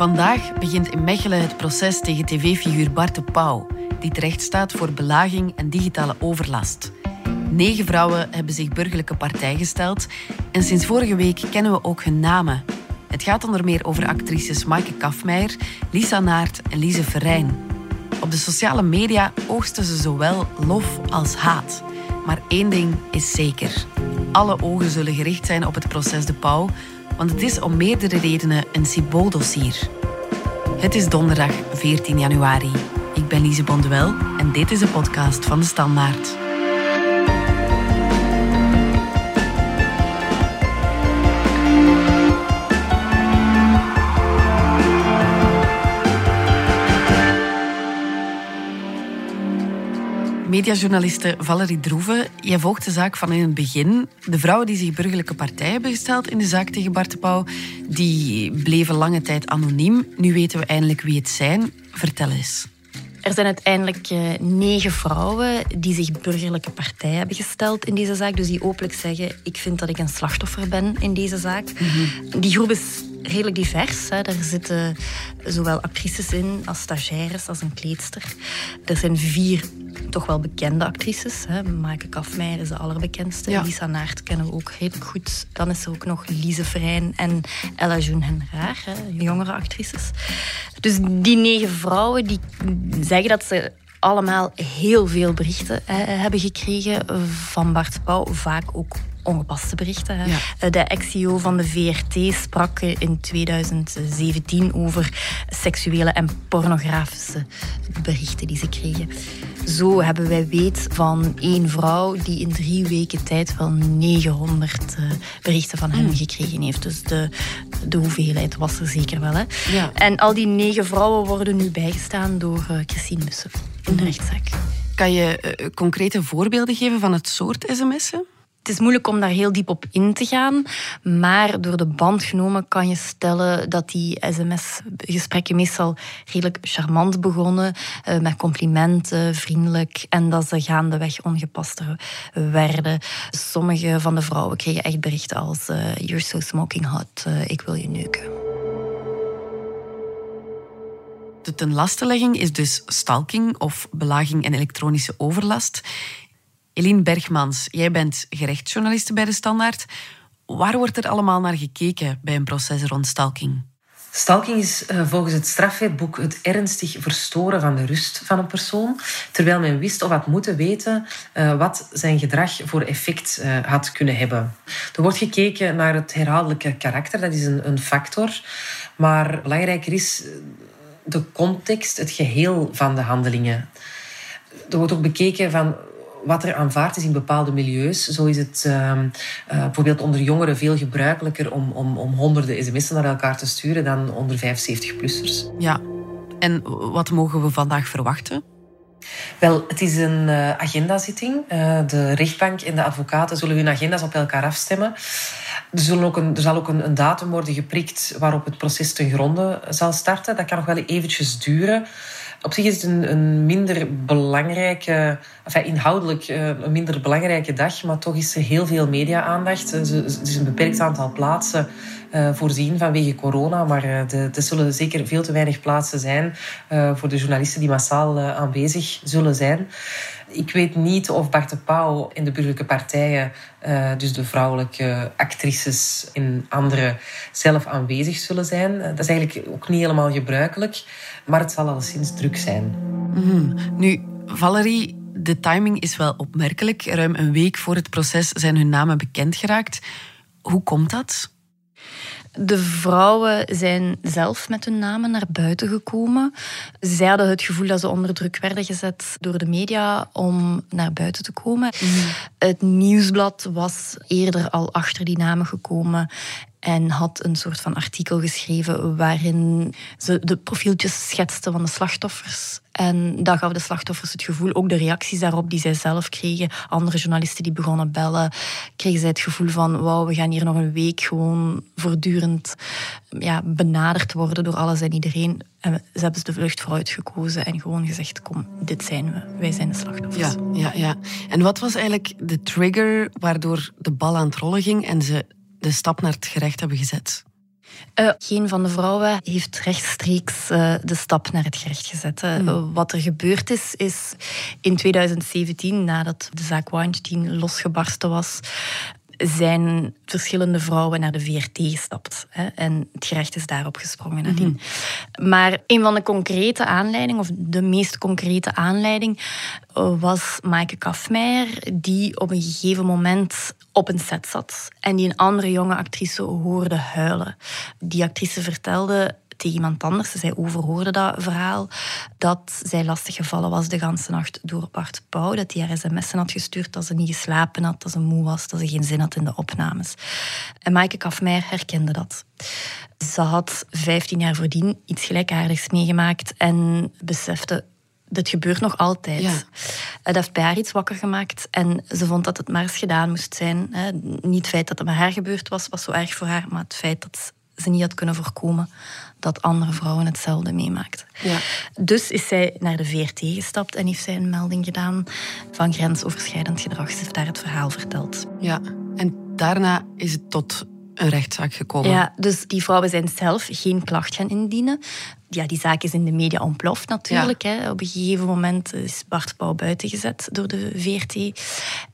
Vandaag begint in Mechelen het proces tegen tv-figuur Bart de Pauw, die terecht staat voor belaging en digitale overlast. Negen vrouwen hebben zich burgerlijke partij gesteld en sinds vorige week kennen we ook hun namen. Het gaat onder meer over actrices Maaike Kafmeijer, Lisa Naert en Lise Verijn. Op de sociale media oogsten ze zowel lof als haat. Maar één ding is zeker. Alle ogen zullen gericht zijn op het proces De Pauw, want het is om meerdere redenen een symbooldossier. Het is donderdag 14 januari. Ik ben Lise Bonduel en dit is de podcast van de Standaard. Mediajournaliste Valerie Droeven, jij volgt de zaak van in het begin. De vrouwen die zich burgerlijke partij hebben gesteld in de zaak tegen Bart de Pauw, die bleven lange tijd anoniem. Nu weten we eindelijk wie het zijn. Vertel eens. Er zijn uiteindelijk eh, negen vrouwen die zich burgerlijke partij hebben gesteld in deze zaak. Dus die openlijk zeggen, ik vind dat ik een slachtoffer ben in deze zaak. Die groep is redelijk divers. Hè. Er zitten zowel actrices in als stagiaires, als een kleedster. Er zijn vier toch wel bekende actrices. Hè. Maaike Kafmeijer is de allerbekendste. Ja. Lisa Naert kennen we ook redelijk goed. Dan is er ook nog Lise Verijn en Ella June Henraar, hè, jongere actrices. Dus die negen vrouwen die zeggen dat ze allemaal heel veel berichten hè, hebben gekregen van Bart Pauw. Vaak ook ongepaste berichten. Ja. Eh, De ex-CEO van de VRT sprak in 2017 over seksuele en pornografische berichten die ze kregen. Zo hebben wij weet van één vrouw die in drie weken tijd wel 900 eh, berichten van hem gekregen heeft. Dus de, de hoeveelheid was er zeker wel. Hè. Ja. En al die negen vrouwen worden nu bijgestaan door eh, Christine Bussen in de rechtszaak. Kan je concrete voorbeelden geven van het soort sms'en? Het is moeilijk om daar heel diep op in te gaan, maar door de band genomen kan je stellen dat die sms-gesprekken meestal redelijk charmant begonnen, eh, met complimenten, vriendelijk, en dat ze gaandeweg ongepaster werden. Sommige van de vrouwen kregen echt berichten als eh, You're so smoking hot, eh, ik wil je neuken. De tenlastenlegging is dus stalking of belaging en elektronische overlast. Eline Bergmans, jij bent gerechtsjournaliste bij De Standaard. Waar wordt er allemaal naar gekeken bij een proces rond stalking? Stalking is eh, volgens het strafwetboek het ernstig verstoren van de rust van een persoon, terwijl men wist of had moeten weten eh, wat zijn gedrag voor effect eh, had kunnen hebben. Er wordt gekeken naar het herhaaldelijke karakter, dat is een, factor, maar belangrijker is de context, het geheel van de handelingen. Er wordt ook bekeken van wat er aanvaard is in bepaalde milieus. Zo is het ehm, eh, bijvoorbeeld onder jongeren veel gebruikelijker om, om, om honderden sms'en naar elkaar te sturen dan onder 75-plussers. Ja, en wat mogen we vandaag verwachten? Wel, het is een eh, agendazitting. Eh, de rechtbank en de advocaten zullen hun agenda's op elkaar afstemmen. Er, zullen ook een, er zal ook een, een datum worden geprikt waarop het proces ten gronde zal starten. Dat kan nog wel eventjes duren. Op zich is het een, minder belangrijke, enfin, inhoudelijk eh, een minder belangrijke dag, maar toch is er heel veel media-aandacht. Er is- Er is een beperkt aantal plaatsen eh, voorzien vanwege corona, maar eh, er zullen zeker veel te weinig plaatsen zijn eh, voor de journalisten die massaal eh, aanwezig zullen zijn. Ik weet niet of Bart de Pauw en de burgerlijke partijen, eh, dus de vrouwelijke actrices en anderen, zelf aanwezig zullen zijn. Eh, dat is eigenlijk ook niet helemaal gebruikelijk, maar het zal alleszins druk zijn. Mhm. Nu, Valerie, de timing is wel opmerkelijk. Ruim een week voor het proces zijn hun namen bekend geraakt. Hoe komt dat? De vrouwen zijn zelf met hun namen naar buiten gekomen. Zij hadden het gevoel dat ze onder druk werden gezet door de media om naar buiten te komen. Het nieuwsblad was eerder al achter die namen gekomen en had een soort van artikel geschreven waarin ze de profieltjes schetsten van de slachtoffers. En dat gaf de slachtoffers het gevoel, ook de reacties daarop die zij zelf kregen, andere journalisten die begonnen bellen, kregen zij het gevoel van, wauw, we gaan hier nog een week gewoon voortdurend ja, benaderd worden door alles en iedereen. En ze hebben de vlucht vooruit gekozen en gewoon gezegd, kom, dit zijn we, wij zijn de slachtoffers. Ja, ja, ja. En wat was eigenlijk de trigger waardoor de bal aan het rollen ging en ze de stap naar het gerecht hebben gezet? Uh, geen van de vrouwen heeft rechtstreeks uh, de stap naar het gerecht gezet. Mm. wat er gebeurd is, is in 2017, nadat de zaak Weinstein losgebarsten was, zijn verschillende vrouwen naar de VRT gestapt. Hè, en het gerecht is daarop gesprongen nadien. Mhm. Maar een van de concrete aanleidingen, of de meest concrete aanleiding, was Maaike Kafmeijer, die op een gegeven moment op een set zat en die een andere jonge actrice hoorde huilen. Die actrice vertelde tegen iemand anders, zij overhoorde dat verhaal, dat zij lastig gevallen was de ganse nacht door Bart Pauw, dat hij haar sms'en had gestuurd dat ze niet geslapen had, dat ze moe was, dat ze geen zin had in de opnames. En Maaike Kafmeijer herkende dat. Ze had 15 jaar voordien iets gelijkaardigs meegemaakt en besefte dit gebeurt nog altijd. Ja. Dat heeft bij haar iets wakker gemaakt. En ze vond dat het maar eens gedaan moest zijn. Niet het feit dat het met haar gebeurd was, was zo erg voor haar. Maar het feit dat ze niet had kunnen voorkomen dat andere vrouwen hetzelfde meemaakten. Ja. Dus is zij naar de VRT gestapt en heeft zij een melding gedaan van grensoverschrijdend gedrag. Ze heeft daar het verhaal verteld. Ja, en daarna is het tot een rechtszaak gekomen. Ja, dus die vrouwen zijn zelf geen klacht gaan indienen. Ja, die zaak is in de media ontploft natuurlijk. Hè. Op een gegeven moment is Bart Pauw buitengezet door de VRT.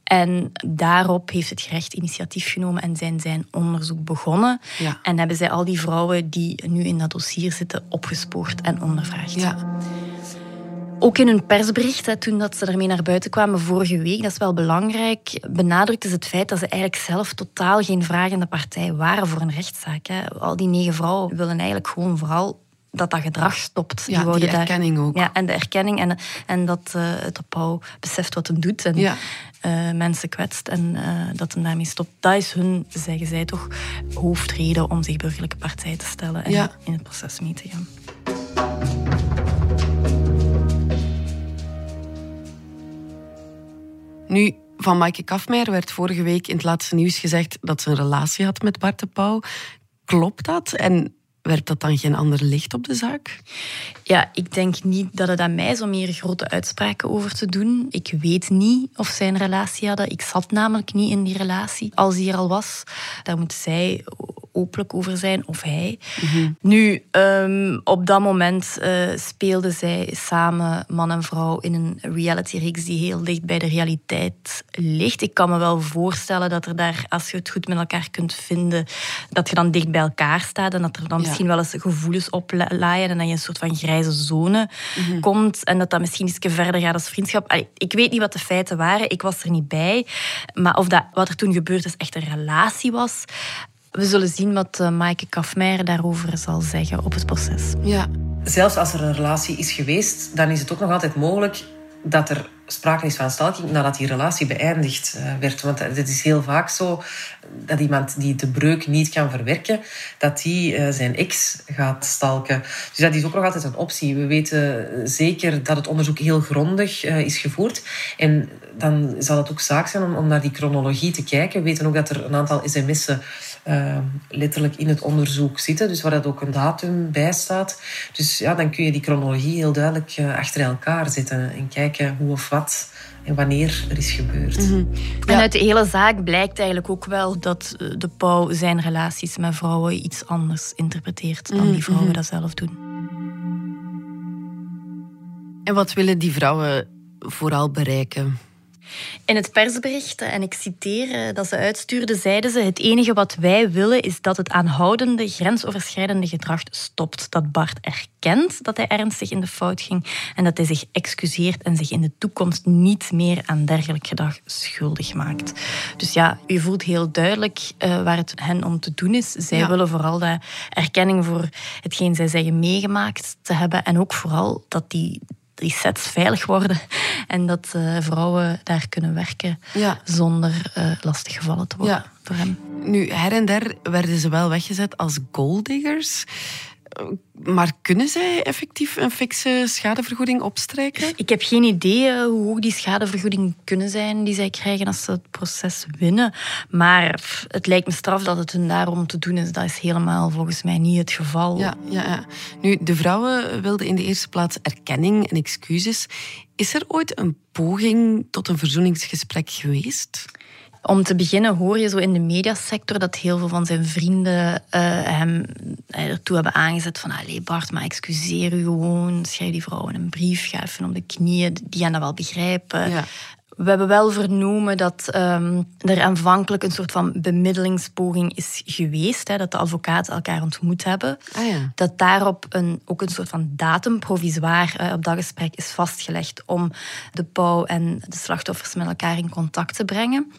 En daarop heeft het gerecht initiatief genomen en zijn zijn onderzoek begonnen. Ja. En hebben zij al die vrouwen die nu in dat dossier zitten opgespoord en ondervraagd. Ja. Ook in hun persbericht, toen dat ze ermee naar buiten kwamen vorige week, dat is wel belangrijk, benadrukte ze het feit dat ze eigenlijk zelf totaal geen vragende partij waren voor een rechtszaak. Hè. Al die negen vrouwen willen eigenlijk gewoon vooral dat dat gedrag stopt. Ja, die, die erkenning ook. Ja, en de erkenning en, en dat uh, het opbouw beseft wat hem doet en ja. uh, mensen kwetst en uh, dat hem daarmee stopt. Dat is hun, zeggen zij toch, hoofdreden om zich burgerlijke partij te stellen en ja. in het proces mee te gaan. Nu, van Maaike Kafmeijer werd vorige week in het laatste nieuws gezegd dat ze een relatie had met Bart de Pauw. Klopt dat? En werpt dat dan geen ander licht op de zaak? Ja, ik denk niet dat het aan mij is om hier grote uitspraken over te doen. Ik weet niet of zij een relatie hadden. Ik zat namelijk niet in die relatie. Als die er al was, daar moet zij openlijk over zijn, of hij. Mhm. Nu, um, op dat moment uh, speelden zij samen, man en vrouw, in een reality-reeks die heel dicht bij de realiteit ligt. Ik kan me wel voorstellen dat er daar, als je het goed met elkaar kunt vinden, dat je dan dicht bij elkaar staat en dat er dan misschien wel eens gevoelens oplaaien en dat je een soort van grijze zone mhm. komt en dat dat misschien iets verder gaat als vriendschap. ik weet niet wat de feiten waren, ik was er niet bij, maar of dat, wat er toen gebeurd is echt een relatie was, we zullen zien wat uh, Maaike Kafmeijer daarover zal zeggen op het proces. Ja. Zelfs als er een relatie is geweest, dan is het ook nog altijd mogelijk dat er sprake is van stalking nadat die relatie beëindigd uh, werd. Want het is heel vaak zo dat iemand die de breuk niet kan verwerken, dat die uh, zijn ex gaat stalken. Dus dat is ook nog altijd een optie. We weten zeker dat het onderzoek heel grondig is gevoerd. En dan zal het ook zaak zijn om, om naar die chronologie te kijken. We weten ook dat er een aantal sms'en uh, letterlijk in het onderzoek zitten. Dus waar dat ook een datum bij staat. Dus ja, dan kun je die chronologie heel duidelijk uh, achter elkaar zetten. En kijken hoe of wat en wanneer er is gebeurd. Mhm. En uit de hele zaak blijkt eigenlijk ook wel dat eh, de Pauw zijn relaties met vrouwen iets anders interpreteert dan die mhm, vrouwen mhm. dat zelf doen. En wat willen die vrouwen vooral bereiken? In het persbericht, en ik citeer eh, dat ze uitstuurden, zeiden ze: Het enige wat wij willen is dat het aanhoudende, grensoverschrijdende gedrag stopt. Dat Bart erkent dat hij ernstig in de fout ging en dat hij zich excuseert en zich in de toekomst niet meer aan dergelijk gedrag schuldig maakt. Dus ja, u voelt heel duidelijk uh, waar het hen om te doen is. Zij willen vooral de erkenning voor hetgeen zij zeggen meegemaakt te hebben en ook vooral dat die die sets veilig worden en dat uh, vrouwen daar kunnen werken zonder uh, lastig gevallen te worden voor hem. Nu, her en der werden ze wel weggezet als golddiggers. Maar kunnen zij effectief een fikse schadevergoeding opstrijken? Ik heb geen idee eh, hoe hoog die schadevergoeding kunnen zijn die zij krijgen als ze het proces winnen. Maar het lijkt me straf dat het hun daarom te doen is. Dat is helemaal volgens mij niet het geval. Ja, ja, ja. Nu, de vrouwen wilden in de eerste plaats erkenning en excuses. Is er ooit een poging tot een verzoeningsgesprek geweest? Om te beginnen hoor je zo in de mediasector dat heel veel van zijn vrienden uh, hem uh, ertoe hebben aangezet van allee Bart, maar excuseer u gewoon, schrijf die vrouw een brief, ga even om de knieën, die gaan dat wel begrijpen. Ja. We hebben wel vernomen dat um, er aanvankelijk een soort van bemiddelingspoging is geweest. Hè, dat de advocaten elkaar ontmoet hebben. Ah, ja. Dat daarop een, ook een soort van datum provisoir uh, op dat gesprek is vastgelegd om de pauw en de slachtoffers met elkaar in contact te brengen.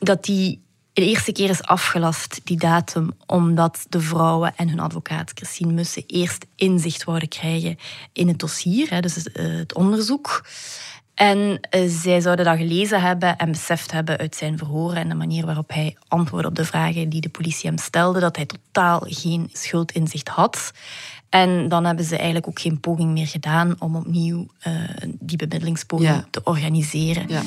Dat die de eerste keer is afgelast, die datum, omdat de vrouwen en hun advocaat Christine Mussen eerst inzicht wouden krijgen in het dossier, dus het, uh, het onderzoek. En uh, zij zouden dat gelezen hebben en beseft hebben uit zijn verhoren en de manier waarop hij antwoordde op de vragen die de politie hem stelde, dat hij totaal geen schuldinzicht had. En dan hebben ze eigenlijk ook geen poging meer gedaan om opnieuw uh, die bemiddelingspoging ja. te organiseren. Ja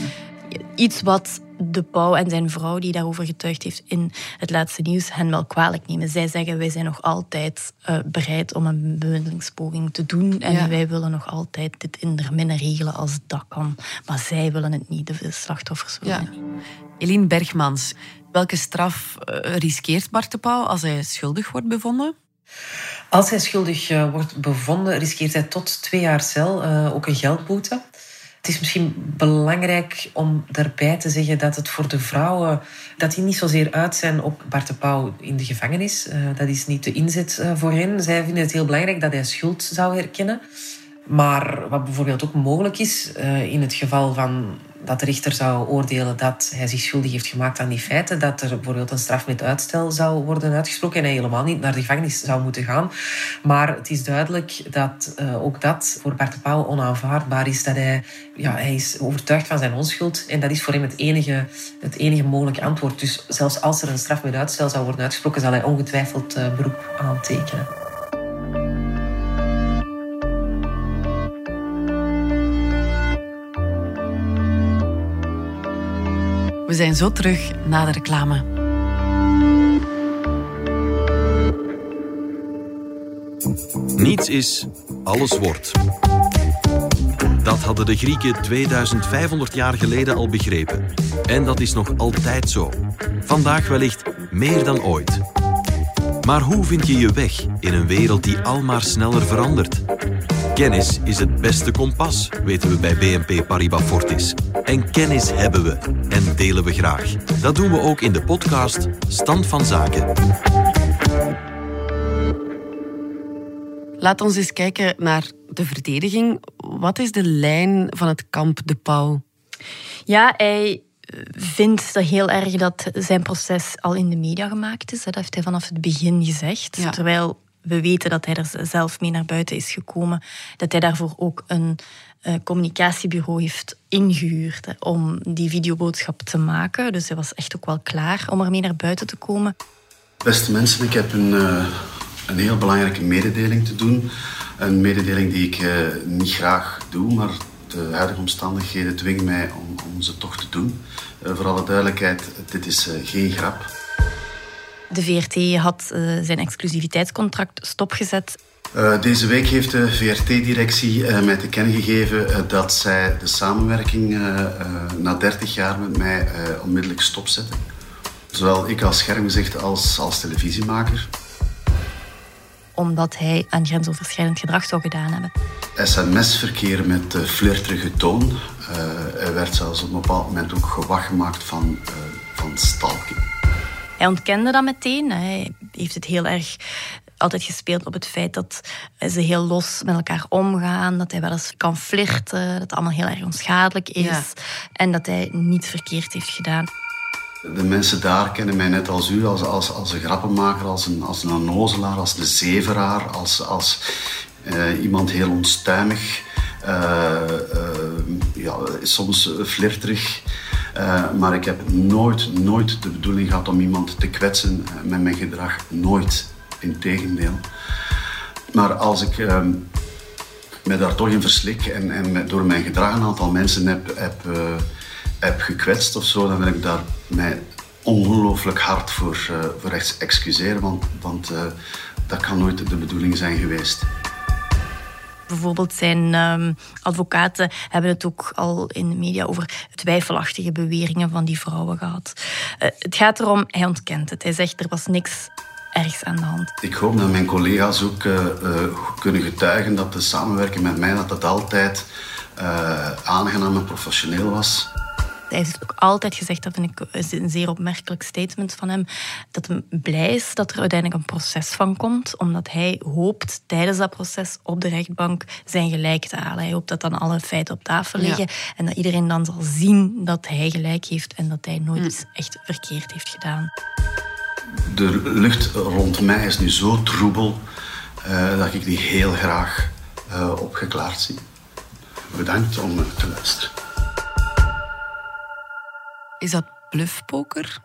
iets wat de Pauw en zijn vrouw, die daarover getuigd heeft in het laatste nieuws, hen wel kwalijk nemen. Zij zeggen, wij zijn nog altijd uh, bereid om een bemiddelingspoging te doen en ja. wij willen nog altijd dit in der minne regelen als dat kan. Maar zij willen het niet, de slachtoffers willen ja. het niet. Eline Bergmans, welke straf uh, riskeert Bart de Pauw als hij schuldig wordt bevonden? Als hij schuldig uh, wordt bevonden, riskeert hij tot twee jaar cel, ook een geldboete. Het is misschien belangrijk om daarbij te zeggen dat het voor de vrouwen dat die niet zozeer uit zijn op Bart de Pauw in de gevangenis. Uh, dat is niet de inzet uh, voor hen. Zij vinden het heel belangrijk dat hij schuld zou herkennen. Maar wat bijvoorbeeld ook mogelijk is, uh, in het geval van dat de rechter zou oordelen dat hij zich schuldig heeft gemaakt aan die feiten, dat er bijvoorbeeld een straf met uitstel zou worden uitgesproken en hij helemaal niet naar de gevangenis zou moeten gaan. Maar het is duidelijk dat uh, ook dat voor Bart de Pauw onaanvaardbaar is. Dat hij, ja, hij is overtuigd van zijn onschuld en dat is voor hem het enige, het enige mogelijke antwoord. Dus zelfs als er een straf met uitstel zou worden uitgesproken, zal hij ongetwijfeld uh, beroep aantekenen. We zijn zo terug na de reclame. Niets is, alles wordt. Dat hadden de Grieken 2500 jaar geleden al begrepen. En dat is nog altijd zo. Vandaag wellicht meer dan ooit. Maar hoe vind je je weg in een wereld die almaar sneller verandert? Kennis is het beste kompas, weten we bij BNP Paribas Fortis. En kennis hebben we en delen we graag. Dat doen we ook in de podcast Stand van Zaken. Laat ons eens kijken naar de verdediging. Wat is de lijn van het kamp De Pauw? Ja, hij vindt dat heel erg dat zijn proces al in de media gemaakt is. Dat heeft hij vanaf het begin gezegd. Ja. Terwijl we weten dat hij er zelf mee naar buiten is gekomen. Dat hij daarvoor ook een uh, communicatiebureau heeft ingehuurd om die videoboodschap te maken. Dus hij was echt ook wel klaar om ermee naar buiten te komen. Beste mensen, ik heb een, uh, een heel belangrijke mededeling te doen. Een mededeling die ik uh, niet graag doe, maar de huidige omstandigheden dwingen mij om, om ze toch te doen. voor alle duidelijkheid, dit is geen grap. De VRT had uh, zijn exclusiviteitscontract stopgezet. Uh, deze week heeft de VRT-directie uh, mij te kennen gegeven dat zij de samenwerking na 30 jaar met mij onmiddellijk stopzetten. Zowel ik als schermgezicht als als televisiemaker omdat hij aan grensoverschrijdend gedrag zou gedaan hebben. SMS-verkeer met flirterige toon. Hij werd zelfs op een bepaald moment ook gewacht gemaakt van, van stalking. Hij ontkende dat meteen. Hij heeft het heel erg altijd gespeeld op het feit dat ze heel los met elkaar omgaan. Dat hij wel eens kan flirten. Dat het allemaal heel erg onschadelijk is. Ja. En dat hij niets verkeerd heeft gedaan. De mensen daar kennen mij net als u, als, als, als een grappenmaker, als een, als een onnozelaar, als de zeveraar, als, als uh, iemand heel onstuimig, uh, uh, ja, soms flirterig. Uh, maar ik heb nooit, nooit de bedoeling gehad om iemand te kwetsen met mijn gedrag. Nooit. Integendeel. Maar als ik uh, me daar toch in verslik en, en door mijn gedrag een aantal mensen heb, heb, uh, heb gekwetst of zo, dan wil ik daar mij ongelooflijk hard voor, voor excuseren, want, want dat kan nooit de bedoeling zijn geweest. Bijvoorbeeld zijn um, advocaten hebben het ook al in de media over twijfelachtige beweringen van die vrouwen gehad. Uh, het gaat erom, hij ontkent het. Hij zegt er was niks ergens aan de hand. Ik hoop dat mijn collega's ook uh, uh, kunnen getuigen dat de samenwerking met mij dat dat altijd aangenaam en professioneel was. Hij heeft ook altijd gezegd, dat vind ik een zeer opmerkelijk statement van hem, dat hij blij is dat er uiteindelijk een proces van komt, omdat hij hoopt tijdens dat proces op de rechtbank zijn gelijk te halen. Hij hoopt dat dan alle feiten op tafel liggen en dat iedereen dan zal zien dat hij gelijk heeft en dat hij nooit mm. iets echt verkeerd heeft gedaan. De lucht rond mij is nu zo troebel uh, dat ik die heel graag uh, opgeklaard zie. Bedankt om te luisteren. Is dat bluffpoker?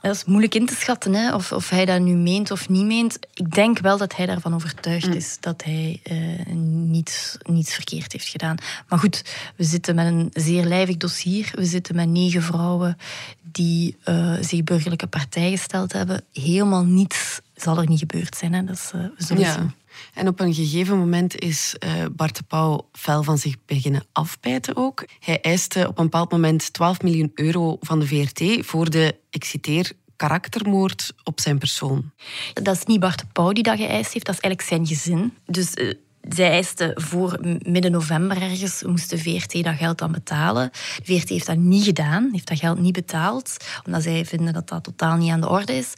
Dat is moeilijk in te schatten, hè? Of, of hij dat nu meent of niet meent. Ik denk wel dat hij daarvan overtuigd mm. is dat hij uh, niets, niets verkeerd heeft gedaan. Maar goed, we zitten met een zeer lijvig dossier. We zitten met negen vrouwen die uh, zich burgerlijke partij gesteld hebben. Helemaal niets zal er niet gebeurd zijn. Hè? Dat is, uh, we zullen zien. En op een gegeven moment is uh, Bart de Pauw fel van zich beginnen afbijten ook. Hij eiste op een bepaald moment 12 miljoen euro van de VRT voor de, ik citeer, karaktermoord op zijn persoon. Dat is niet Bart de Pauw die dat geëist heeft, dat is eigenlijk zijn gezin. Dus uh, zij eiste voor midden november ergens, moest de VRT dat geld dan betalen. De VRT heeft dat niet gedaan, heeft dat geld niet betaald, omdat zij vinden dat dat totaal niet aan de orde is.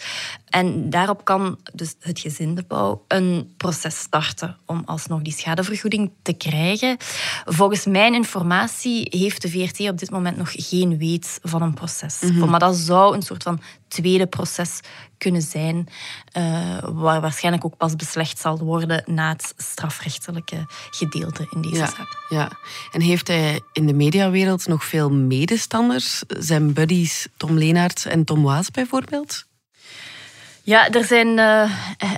En daarop kan dus het gezin de Pauw een proces starten om alsnog die schadevergoeding te krijgen. Volgens mijn informatie heeft de VRT op dit moment nog geen weet van een proces. Mhm. Maar dat zou een soort van tweede proces kunnen zijn, uh, waar waarschijnlijk ook pas beslecht zal worden na het strafrechtelijke gedeelte in deze zaak. Ja, en heeft hij in de mediawereld nog veel medestanders? Zijn buddies Tom Leenaert en Tom Waas bijvoorbeeld? Ja, er zijn uh,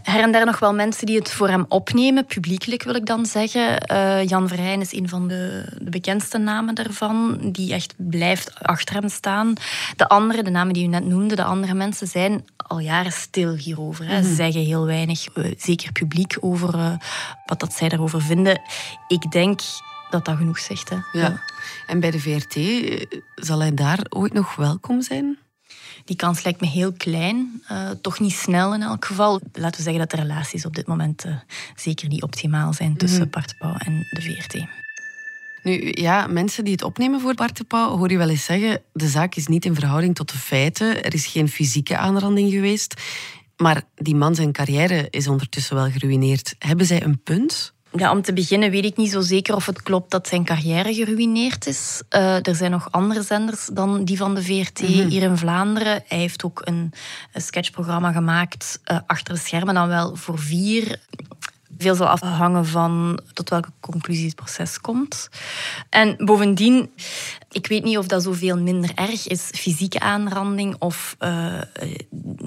her en der nog wel mensen die het voor hem opnemen, publiekelijk wil ik dan zeggen. Uh, Jan Verheyen is een van de, de, bekendste namen daarvan, die echt blijft achter hem staan. De andere, de namen die u net noemde, de andere mensen zijn al jaren stil hierover. Hè. Ze mhm. zeggen heel weinig, uh, zeker publiek, over wat dat zij daarover vinden. Ik denk dat dat genoeg zegt. Hè. Ja. En bij de VRT, zal hij daar ooit nog welkom zijn? Die kans lijkt me heel klein. Uh, toch niet snel in elk geval. Laten we zeggen dat de relaties op dit moment uh, zeker niet optimaal zijn tussen mm Bart Pauw en de VRT. Nu, ja, mensen die het opnemen voor Bart de Pauw, hoor je wel eens zeggen, de zaak is niet in verhouding tot de feiten. Er is geen fysieke aanranding geweest. Maar die man zijn carrière is ondertussen wel geruineerd. Hebben zij een punt? Ja, om te beginnen weet ik niet zo zeker of het klopt dat zijn carrière geruineerd is. Uh, er zijn nog andere zenders dan die van de VRT mhm. hier in Vlaanderen. Hij heeft ook een, een sketchprogramma gemaakt uh, achter de schermen, dan wel voor vier veel zal afhangen van tot welke conclusie het proces komt. En bovendien, ik weet niet of dat zoveel minder erg is, fysieke aanranding of uh,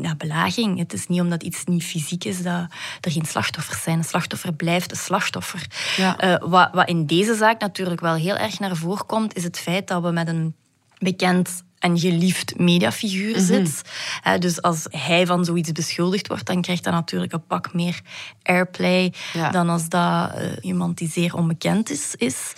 ja, belaging. Het is niet omdat iets niet fysiek is dat er geen slachtoffers zijn. Een slachtoffer blijft een slachtoffer. Ja. Uh, wat, wat in deze zaak natuurlijk wel heel erg naar voren komt, is het feit dat we met een bekend en geliefd mediafiguur mhm. zit. dus als hij van zoiets beschuldigd wordt, dan krijgt hij natuurlijk een pak meer airplay dan als dat uh, iemand die zeer onbekend is. is.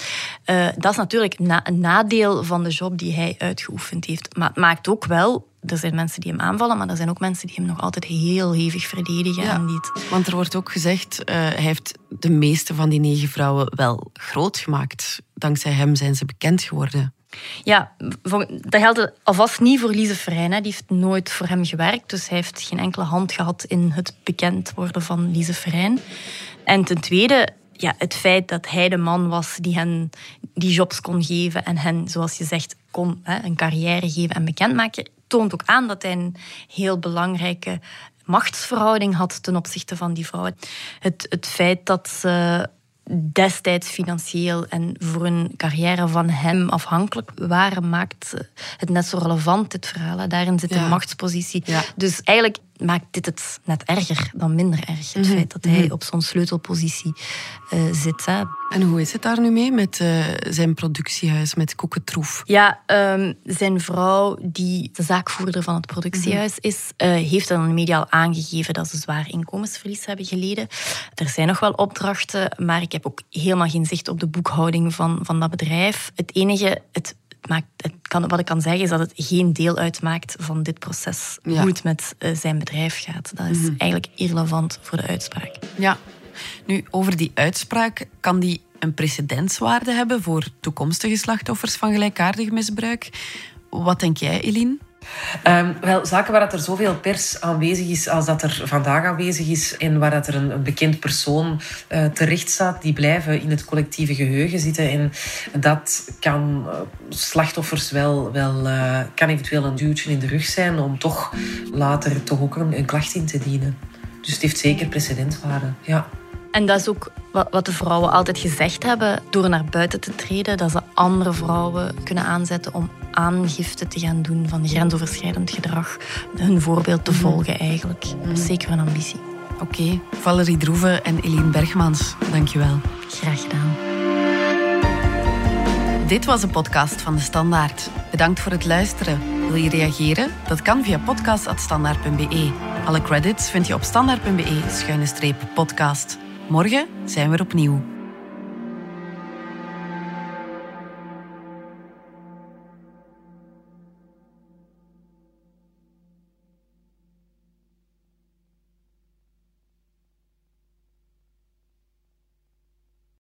Uh, dat is natuurlijk een nadeel van de job die hij uitgeoefend heeft. Maar het maakt ook wel er zijn mensen die hem aanvallen, maar er zijn ook mensen die hem nog altijd heel hevig verdedigen. Ja, en niet... Want er wordt ook gezegd, uh, hij heeft de meeste van die negen vrouwen wel groot gemaakt. Dankzij hem zijn ze bekend geworden. Ja, dat geldt alvast niet voor Lise Freijn. Die heeft nooit voor hem gewerkt, dus hij heeft geen enkele hand gehad in het bekend worden van Lise Freijn. En ten tweede, ja, het feit dat hij de man was die hen die jobs kon geven en hen, zoals je zegt, kon hè, een carrière geven en bekendmaken, toont ook aan dat hij een heel belangrijke machtsverhouding had ten opzichte van die vrouwen. Het, het feit dat ze destijds financieel en voor een carrière van hem afhankelijk waren, maakt het net zo relevant, dit verhaal. Daarin zit een machtspositie. Dus eigenlijk maakt dit het net erger dan minder erg. Het feit dat hij op zo'n sleutelpositie uh, zit. Hè. En hoe is het daar nu mee met uh, zijn productiehuis, met Koeketroef? Ja, um, zijn vrouw, die de zaakvoerder van het productiehuis is, uh, heeft dan in de media al aangegeven dat ze zwaar inkomensverlies hebben geleden. Er zijn nog wel opdrachten, maar ik heb ook helemaal geen zicht op de boekhouding van, van dat bedrijf. Het enige, het maakt, het kan, wat ik kan zeggen is dat het geen deel uitmaakt van dit proces. Hoe het met uh, zijn bedrijf gaat. Dat is mm -hmm. eigenlijk irrelevant voor de uitspraak. Ja, nu over die uitspraak, kan die een precedentswaarde hebben voor toekomstige slachtoffers van gelijkaardig misbruik? Wat denk jij, Eline? Um, wel, zaken waar dat er zoveel pers aanwezig is als dat er vandaag aanwezig is en waar dat er een, bekend persoon uh, terecht staat, die blijven in het collectieve geheugen zitten. En dat kan uh, slachtoffers wel, wel uh, kan eventueel een duwtje in de rug zijn om toch later toch ook een, een klacht in te dienen. Dus het heeft zeker precedentwaarde, ja. En dat is ook wat de vrouwen altijd gezegd hebben, door naar buiten te treden, dat ze andere vrouwen kunnen aanzetten om aangifte te gaan doen van grensoverschrijdend gedrag. Hun voorbeeld te volgen eigenlijk. Dat is zeker een ambitie. Oké, okay. Valerie Droeven en Eline Bergmans, dankjewel. Graag gedaan. Dit was een podcast van De Standaard. Bedankt voor het luisteren. Wil je reageren? Dat kan via podcast.standaard.be. Alle credits vind je op standaard.be-podcast. Morgen zijn we er opnieuw.